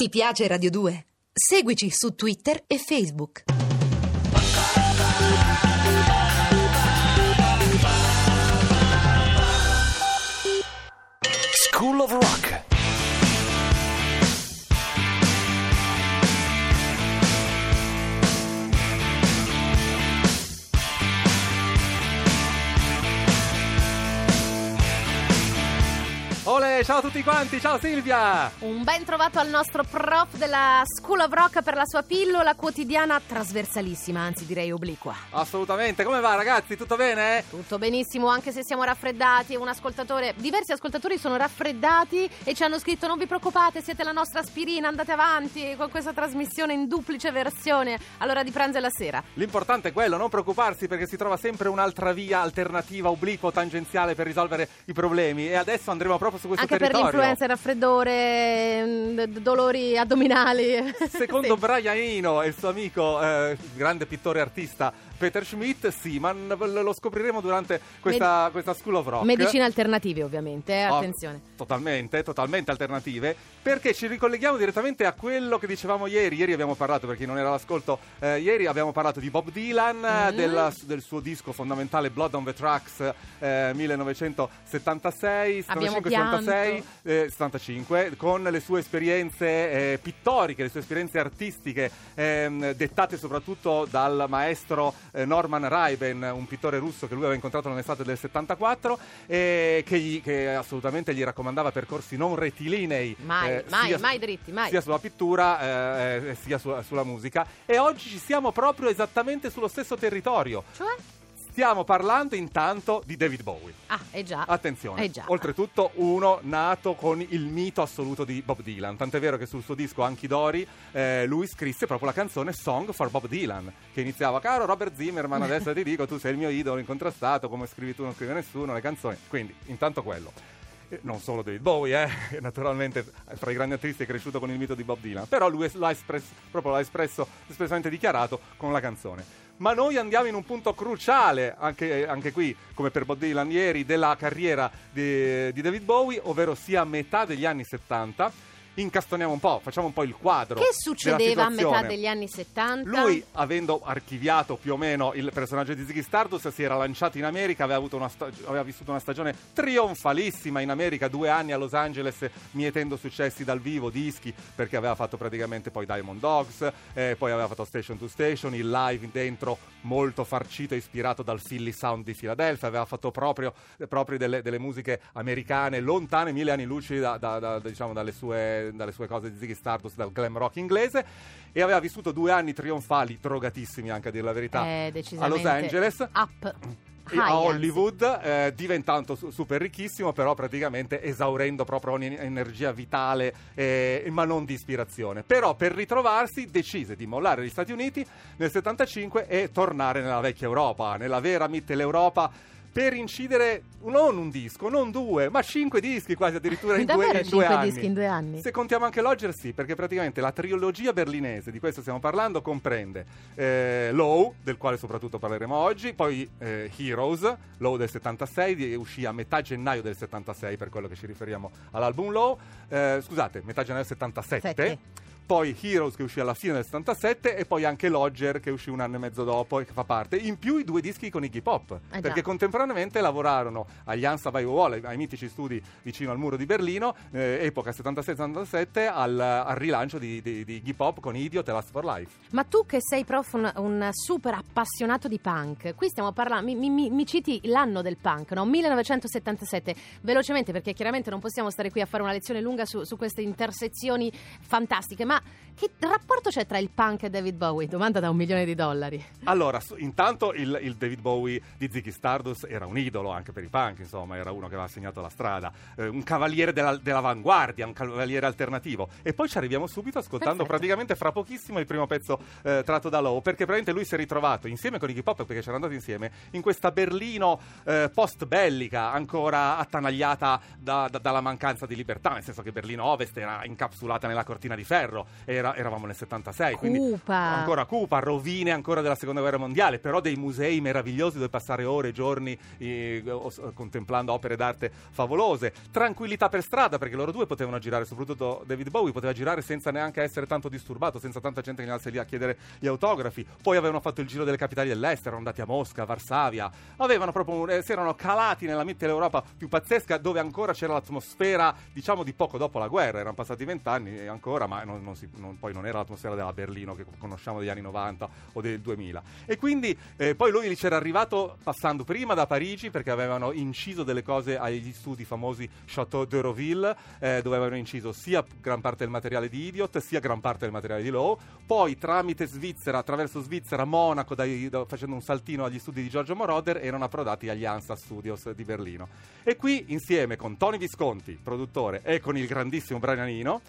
Ti piace Radio 2? Seguici su Twitter e Facebook. School of Rock. Ciao a tutti quanti, ciao Silvia! Un ben trovato al nostro prof della School of Rock per la sua pillola quotidiana trasversalissima, anzi direi obliqua. Assolutamente, come va ragazzi? Tutto bene? Tutto benissimo, anche se siamo raffreddati. Un ascoltatore, diversi ascoltatori sono raffreddati e ci hanno scritto: Non vi preoccupate, siete la nostra aspirina, andate avanti con questa trasmissione in duplice versione. Allora di pranzo e la sera. L'importante è quello, non preoccuparsi perché si trova sempre un'altra via alternativa, obliqua tangenziale per risolvere i problemi e adesso andremo proprio su questo Anche per l'influenza, il raffreddore, mm, dolori addominali. Secondo Sì. Brian Eno e il suo amico, eh, grande pittore e artista Peter Schmidt, sì, ma lo scopriremo durante questa, questa School of Rock. Medicine alternative, ovviamente, eh, Oh, attenzione. totalmente, totalmente alternative, perché ci ricolleghiamo direttamente a quello che dicevamo ieri. Ieri abbiamo parlato, per chi non era all'ascolto, eh, ieri abbiamo parlato di Bob Dylan, Mm. della- del suo disco fondamentale Blood on the Tracks eh, 1976, Abbiamo 75, 76, eh, 75, con le sue esperienze eh, pittoriche, le sue esperienze artistiche, ehm, dettate soprattutto dal maestro eh, Norman Raiben, un pittore russo che lui aveva incontrato nell'estate del 74 e che, gli- che assolutamente gli raccomandava percorsi non rettilinei. Mai, eh, mai, sia- mai dritti, mai. sia sulla pittura eh, eh, sia su- sulla musica e oggi ci siamo proprio esattamente sullo stesso territorio. Cioè? Stiamo parlando intanto di David Bowie. Ah, è già. Attenzione, Eh già. oltretutto uno nato con il mito assoluto di Bob Dylan, tant'è vero che sul suo disco Anchi d'Ori eh, lui scrisse proprio la canzone Song for Bob Dylan, che iniziava caro Robert Zimmerman, adesso ti dico tu sei il mio idolo incontrastato, come scrivi tu non scrive nessuno, le canzoni, quindi intanto quello. Eh, Non solo David Bowie, eh, naturalmente fra i grandi artisti è cresciuto con il mito di Bob Dylan, però lui l'ha espresso, proprio l'ha espresso, espressamente dichiarato con la canzone. Ma noi andiamo in un punto cruciale, anche, anche qui, come per Bob Dylan ieri, della carriera di, di David Bowie, ovvero sia a metà degli anni 70. Incastoniamo un po', facciamo un po' il quadro. Che succedeva a metà degli anni 70? Lui, avendo archiviato più o meno il personaggio di Ziggy Stardust, si era lanciato in America, aveva, avuto una sta- aveva vissuto una stagione trionfalissima in America, due anni a Los Angeles, mietendo successi dal vivo, dischi, perché aveva fatto praticamente poi Diamond Dogs, eh, poi aveva fatto Station to Station, il live dentro molto farcito, ispirato dal Philly Sound di Philadelphia, aveva fatto proprio, proprio delle, delle musiche americane lontane mille anni luci da- da- da- diciamo, dalle, sue, dalle sue cose di Ziggy Stardust, dal glam rock inglese e aveva vissuto due anni trionfali, drogatissimi anche a dire la verità, Eh, a Los Angeles. Up. a. Hollywood, eh, diventando su- super ricchissimo, però praticamente esaurendo proprio ogni energia vitale, eh, ma non di ispirazione. Però per ritrovarsi decise di mollare gli Stati Uniti nel 75 e tornare nella vecchia Europa, nella vera Mitteleuropa, per incidere non un disco, non due, ma cinque dischi quasi addirittura in, due, in due cinque anni. dischi in due anni? Se contiamo anche Lodger, sì, perché praticamente la trilogia berlinese, di questo stiamo parlando, comprende eh, Low, del quale soprattutto parleremo oggi, poi eh, Heroes, Low del 76, di- uscì a metà gennaio del 76, per quello che ci riferiamo all'album Low, eh, scusate, metà gennaio del 77. Sette. Poi Heroes che uscì alla fine del 77 e poi anche Lodger che uscì un anno e mezzo dopo e che fa parte. In più i due dischi con Iggy Pop, Eh perché contemporaneamente lavorarono agli Hansa by Wall, ai mitici studi vicino al muro di Berlino, eh, epoca 76-77, al, al rilancio di, di, di Iggy Pop con Idiot e Last for Life. Ma tu che sei prof un, un super appassionato di punk, qui stiamo parlando, mi, mi- mi- mi citi l'anno del punk, no? 1977, velocemente perché chiaramente non possiamo stare qui a fare una lezione lunga su, su queste intersezioni fantastiche, ma che rapporto c'è tra il punk e David Bowie? Domanda da un milione di dollari. Allora, su- intanto il, il David Bowie di Ziggy Stardust era un idolo anche per i punk, insomma, era uno che aveva segnato la strada, eh, un cavaliere della- dell'avanguardia, un cavaliere alternativo. E poi ci arriviamo subito ascoltando Perfetto. praticamente fra pochissimo il primo pezzo eh, tratto da Low, perché praticamente lui si è ritrovato insieme con Iggy Pop, perché c'erano andati insieme, in questa Berlino eh, post-bellica, ancora attanagliata da- da- dalla mancanza di libertà, nel senso che Berlino Ovest era incapsulata nella cortina di ferro, era- eravamo nel 76, quindi Cupa. ancora cupa, rovine ancora della seconda guerra mondiale, però dei musei meravigliosi dove passare ore e giorni eh, contemplando opere d'arte favolose, tranquillità per strada perché loro due potevano girare, soprattutto David Bowie poteva girare senza neanche essere tanto disturbato, senza tanta gente che andasse lì a chiedere gli autografi. Poi avevano fatto il giro delle capitali dell'est, erano andati a Mosca, Varsavia, avevano proprio eh, si erano calati nella mente dell'Europa più pazzesca dove ancora c'era l'atmosfera, diciamo di poco dopo la guerra, erano passati vent'anni e ancora, ma non- non si- non- poi non era l'atmosfera della Berlino che conosciamo degli anni 90 o del 2000. E quindi eh, poi lui c'era arrivato passando prima da Parigi perché avevano inciso delle cose agli studi famosi Chateau de Roville, eh, dove avevano inciso sia gran parte del materiale di Idiot, sia gran parte del materiale di Lowe. Poi tramite Svizzera, attraverso Svizzera, Monaco, dai- da- facendo un saltino agli studi di Giorgio Moroder, erano approdati agli Ansa Studios di Berlino. E qui, insieme con Tony Visconti, produttore, e con il grandissimo Brian Anino,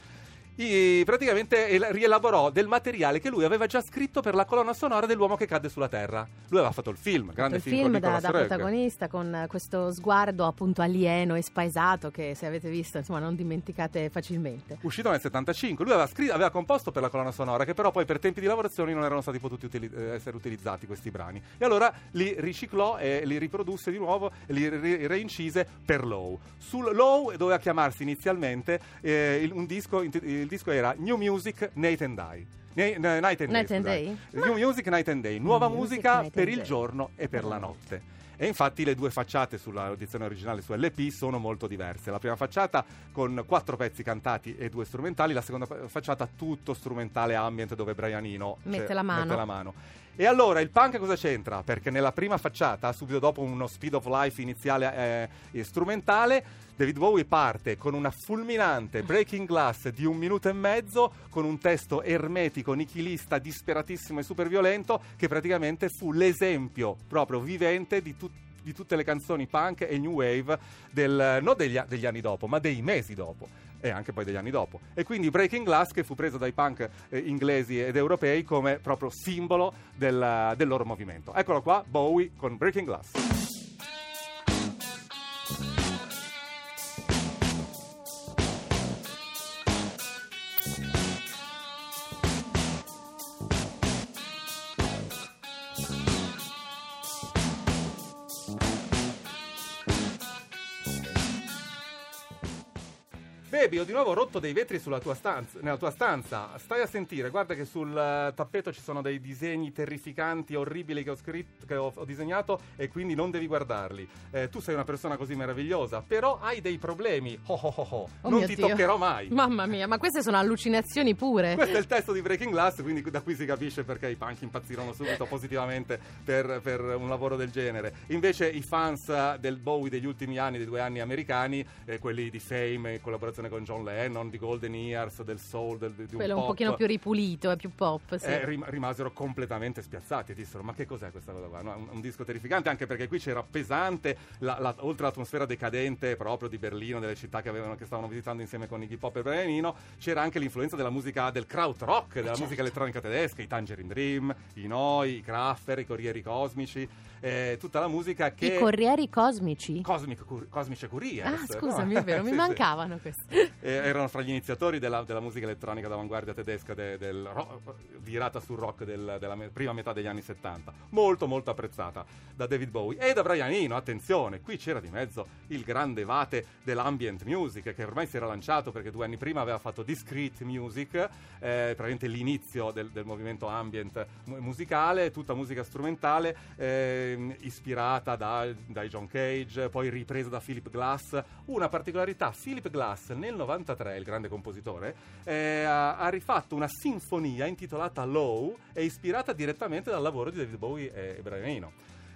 i- praticamente el- rielaborò del materiale che lui aveva già scritto per la colonna sonora dell'uomo che cadde sulla terra. Lui aveva fatto il film, grande il film, film con da, da protagonista con eh, questo sguardo appunto alieno e spaesato che se avete visto insomma non dimenticate facilmente. Uscito nel 75, lui aveva, scritto- aveva composto per la colonna sonora, che però poi per tempi di lavorazione non erano stati potuti utili- eh, essere utilizzati questi brani. E allora li riciclò e li riprodusse di nuovo e li ri- reincise per Low. Sul Low doveva chiamarsi inizialmente eh, il, un disco, il disco era New Music Night and Day. Night and Day, Night and. Day? New Music Night and Day, nuova New Music musica Night per il Day. giorno e per la notte. E infatti le due facciate sulla edizione originale su LP sono molto diverse. La prima facciata con quattro pezzi cantati e due strumentali, la seconda fa- facciata tutto strumentale ambient dove Brianino Mette cioè, la mano. mette la mano. E allora il punk cosa c'entra? Perché nella prima facciata, subito dopo uno speed of life iniziale eh, strumentale, David Bowie parte con una fulminante breaking glass di un minuto e mezzo con un testo ermetico, nichilista, disperatissimo e super violento che praticamente fu l'esempio proprio vivente di tutti di tutte le canzoni punk e new wave del, non degli, degli anni dopo, ma dei mesi dopo e anche poi degli anni dopo. E quindi Breaking Glass che fu preso dai punk eh, inglesi ed europei come proprio simbolo del, del loro movimento. Eccolo qua, Bowie con Breaking Glass. Baby, ho di nuovo rotto dei vetri sulla tua stanza, nella tua stanza. Stai a sentire, guarda che sul eh, tappeto ci sono dei disegni terrificanti, orribili che ho scritto, che ho, ho disegnato e quindi non devi guardarli. Eh, tu sei una persona così meravigliosa, però hai dei problemi. Oh, oh, oh, oh. Non ti Dio. toccherò mai. Mamma mia, ma queste sono allucinazioni pure. Questo è il testo di Breaking Glass, quindi da qui si capisce perché i punk impazzirono subito positivamente per, per un lavoro del genere. Invece i fans del Bowie degli ultimi anni, dei due anni americani, eh, quelli di Fame, in collaborazione con John Lennon, di Golden Years, del Soul, del, di un Quello un pop, pochino più ripulito, è più pop, sì. eh, rim- rimasero completamente spiazzati e dissero ma che cos'è questa cosa qua? No, un, un disco terrificante anche perché qui c'era pesante, la- la- oltre all'atmosfera decadente proprio di Berlino, delle città che, avevano- che stavano visitando insieme con Iggy Pop e Brianino, c'era anche l'influenza della musica del krautrock, della certo. musica elettronica tedesca, i Tangerine Dream, i Noi, i Kraffer, i Corrieri Cosmici, eh, tutta la musica che... I corrieri cosmici. Cosmic Cur- Cosmice Couriers. Ah, scusami, no? è vero, mi Sì, sì. mancavano questi. Eh, erano fra gli iniziatori della, della musica elettronica d'avanguardia tedesca de- del ro- virata sul rock del- della me- prima metà degli anni 70 molto molto apprezzata da David Bowie. E da Brian Eno attenzione qui c'era di mezzo il grande vate dell'ambient music che ormai si era lanciato perché due anni prima aveva fatto Discrete Music eh, praticamente l'inizio del, del movimento ambient mu- musicale tutta musica strumentale ehm, ispirata da, dai John Cage poi ripresa da Philip Glass. Una particolarità Philip Glass nel 93 il grande compositore eh, ha, rifatto una sinfonia intitolata Low e ispirata direttamente dal lavoro di David Bowie e, e Brian Eno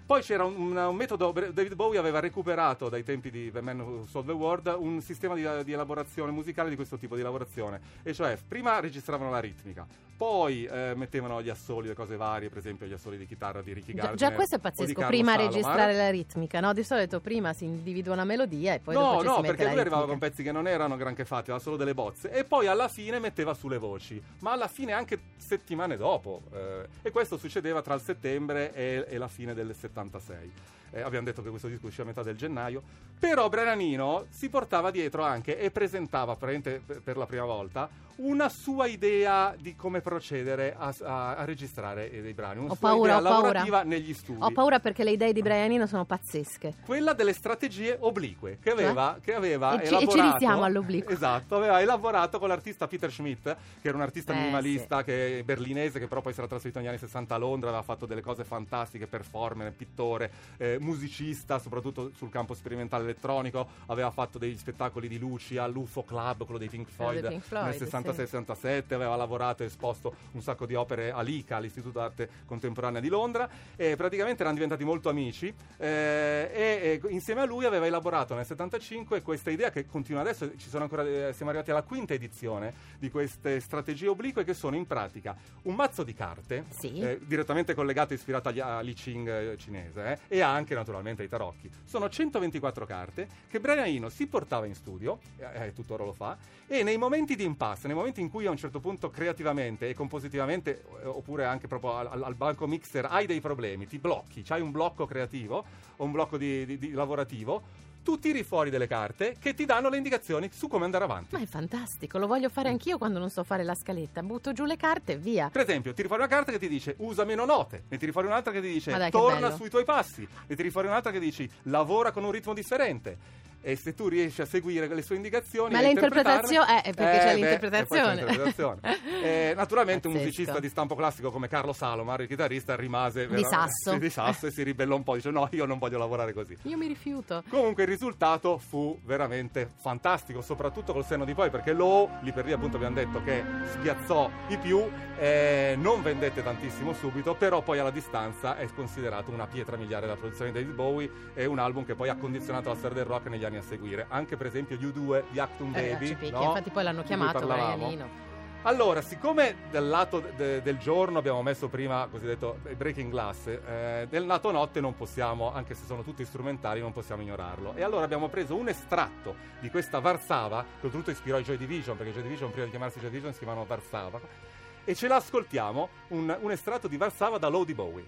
poi c'era un, un- un metodo, David Bowie aveva recuperato dai tempi di The Man Who Sold the World un sistema di, di elaborazione musicale di questo tipo di lavorazione, e cioè prima registravano la ritmica, poi eh, mettevano gli assoli, le cose varie, per esempio gli assoli di chitarra di Ricky Già, Gardner già questo è pazzesco, prima Salomar. registrare la ritmica, no? Di solito prima si individua una melodia e poi dopo no, ci no, mette perché lui arrivava con pezzi che non erano granché fatti, aveva solo delle bozze. E poi alla fine metteva sulle voci, ma alla fine anche settimane dopo. eh, e questo succedeva tra il settembre e, e la fine del 76. Eh, abbiamo detto che questo disco uscì a metà del gennaio, però Brian Eno si portava dietro anche e presentava per, per la prima volta una sua idea di come procedere a, a, a registrare dei brani, una ho sua paura, idea ho lavorativa paura. negli studi. Ho paura perché le idee di Brian Eno sono pazzesche. Quella delle strategie oblique che aveva, che aveva E ci- e ci elaborato. risiamo all'obliquo. Esatto, aveva elaborato con l'artista Peter Schmidt, che era un artista Eh, minimalista che è berlinese, che però poi si era trasferito negli anni 60 a Londra, aveva fatto delle cose fantastiche, performer, pittore, eh, musicista, soprattutto sul campo sperimentale elettronico, aveva fatto degli spettacoli di luci all'UFO Club, quello dei Pink Floyd, dei Pink Floyd, nel 66-67, aveva lavorato e esposto un sacco di opere all'ICA, all'Istituto d'Arte Contemporanea di Londra, e praticamente erano diventati molto amici eh, e, e insieme a lui aveva elaborato nel 75 questa idea che continua adesso, ci sono ancora, eh, siamo arrivati alla quinta edizione di queste strategie oblique che sono in pratica un mazzo di carte Sì. eh, direttamente collegato e ispirato agli, all'I Ching eh, cinese eh, e anche naturalmente ai tarocchi. Sono 124 carte che Brian Eno si portava in studio, eh, eh, tuttora lo fa, e nei momenti di impasse, nei momenti in cui a un certo punto creativamente e compositivamente, eh, oppure anche proprio al- al banco mixer, hai dei problemi, ti blocchi, c'hai un blocco creativo o un blocco di- di- di lavorativo, tu tiri fuori delle carte che ti danno le indicazioni su come andare avanti. Ma è fantastico, lo voglio fare anch'io quando non so fare la scaletta. Butto giù le carte e via. Per esempio, tiri fuori una carta che ti dice usa meno note, ne tiri fuori un'altra che ti dice dai, torna bello. sui tuoi passi, ne tiri fuori un'altra che dici lavora con un ritmo differente. E se tu riesci a seguire le sue indicazioni, Ma e interpretarle- interpretazioni- eh, perché c'è beh, l'interpretazione. l'interpretazione. Eh, naturalmente un Pazzesco. musicista di stampo classico come Carlo Salomar, il chitarrista, rimase Di sasso. di sasso e si ribellò un po', dice no, io non voglio lavorare così. Io mi rifiuto. Comunque il risultato fu veramente fantastico, soprattutto col senno di poi, perché Low, lì per lì appunto abbiamo detto che spiazzò di più, eh, non vendette tantissimo subito, però poi alla distanza è considerato una pietra miliare della produzione di David Bowie e un album che poi ha condizionato la storia del rock negli anni a seguire. Anche per esempio U2 di Acton Eh, Baby, no? infatti poi l'hanno chiamato parlavamo. Brian Eno. Allora, siccome dal lato de- del giorno abbiamo messo prima cosiddetto Breaking Glass, eh, del lato notte non possiamo, anche se sono tutti strumentali, non possiamo ignorarlo. E allora abbiamo preso un estratto di questa Varsava, che oltretutto ispirò i Joy Division, perché i Joy Division prima di chiamarsi Joy Division si chiamavano Varsava, e ce l'ascoltiamo, un, un estratto di Varsava da Low di Bowie.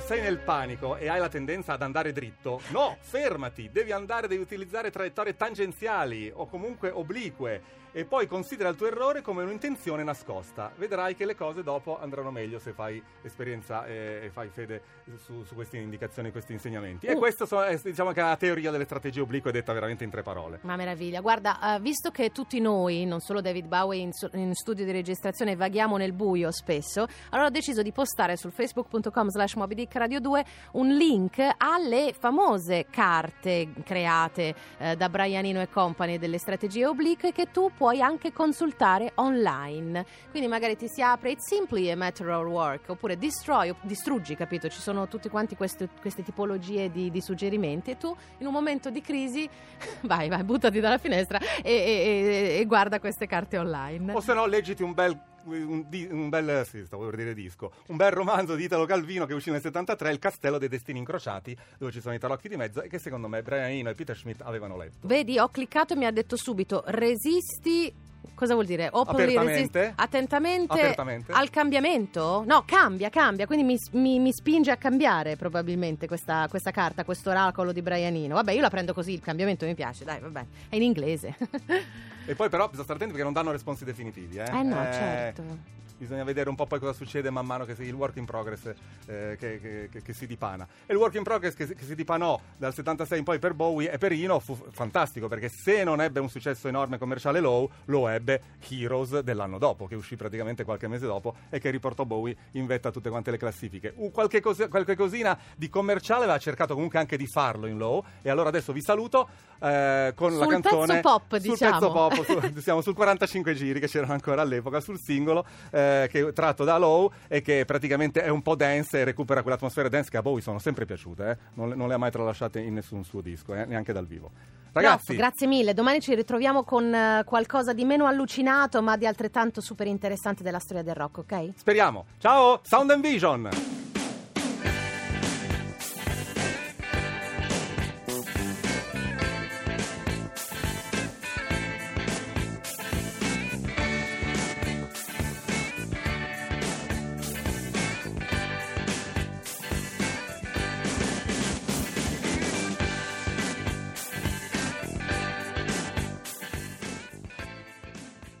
Sei nel panico e hai la tendenza ad andare dritto, no, fermati, devi andare, devi utilizzare traiettorie tangenziali o comunque oblique e poi considera il tuo errore come un'intenzione nascosta. Vedrai che le cose dopo andranno meglio se fai esperienza e, e fai fede su, su queste indicazioni, questi insegnamenti. E Uh. questa so- è diciamo che è la teoria delle strategie oblique detta veramente in tre parole. Ma meraviglia, guarda, eh, visto che tutti noi, non solo David Bowie in, in studio di registrazione, vaghiamo nel buio spesso, allora ho deciso di postare sul facebook.com slash Moby Dick Radio 2 un link alle famose carte create eh, da Brian Eno e Company delle strategie oblique che tu puoi anche consultare online. Quindi magari ti si apre It's simply a matter of work oppure destroy, distruggi, capito? Ci sono tutte quante queste, queste tipologie di, di suggerimenti e tu in un momento di crisi vai, vai, buttati dalla finestra e, e- e- e guarda queste carte online. O se no, leggiti un bel. Un, di- un bel sì, stavo per dire disco un bel romanzo di Italo Calvino che uscì nel 73 Il castello dei destini incrociati dove ci sono i tarocchi di mezzo e che secondo me Brian Eno e Peter Schmidt avevano letto Vedi, ho cliccato e mi ha detto subito resisti. Cosa vuol dire? Openly Apertamente. resist- attentamente, Apertamente. al cambiamento? No, cambia, cambia. Quindi mi, mi- mi spinge a cambiare probabilmente questa, questa carta, questo oracolo di Brianino. Vabbè, io la prendo così, il cambiamento mi piace, dai, vabbè. È in inglese. e poi però bisogna stare attenti perché non danno responsi definitivi eh, eh no, Eh, certo. Bisogna vedere un po' poi cosa succede man mano che si, il work in progress eh, che, che- che- che si dipana. E il work in progress che, si- dipanò dal 76 in poi per Bowie e per Ino fu fantastico perché se non ebbe un successo enorme commerciale Low, lo ebbe Heroes dell'anno dopo, che uscì praticamente qualche mese dopo e che riportò Bowie in vetta a tutte quante le classifiche. Un qualche, cos- qualche cosina di commerciale aveva cercato comunque anche di farlo in Low e allora adesso vi saluto eh, con la Sul canzone pezzo pop, sul diciamo. pezzo pop su- siamo sul 45 giri che c'erano ancora all'epoca sul singolo eh, che è tratto da Low e che praticamente è un po' dance e recupera quell'atmosfera dance che a Bowie sono sempre piaciute eh. non, le- non le ha mai tralasciate in nessun suo disco eh, neanche dal vivo ragazzi No, grazie mille. Domani ci ritroviamo con eh, qualcosa di meno allucinato, ma di altrettanto super interessante della storia del rock, ok? speriamo ciao Sound and Vision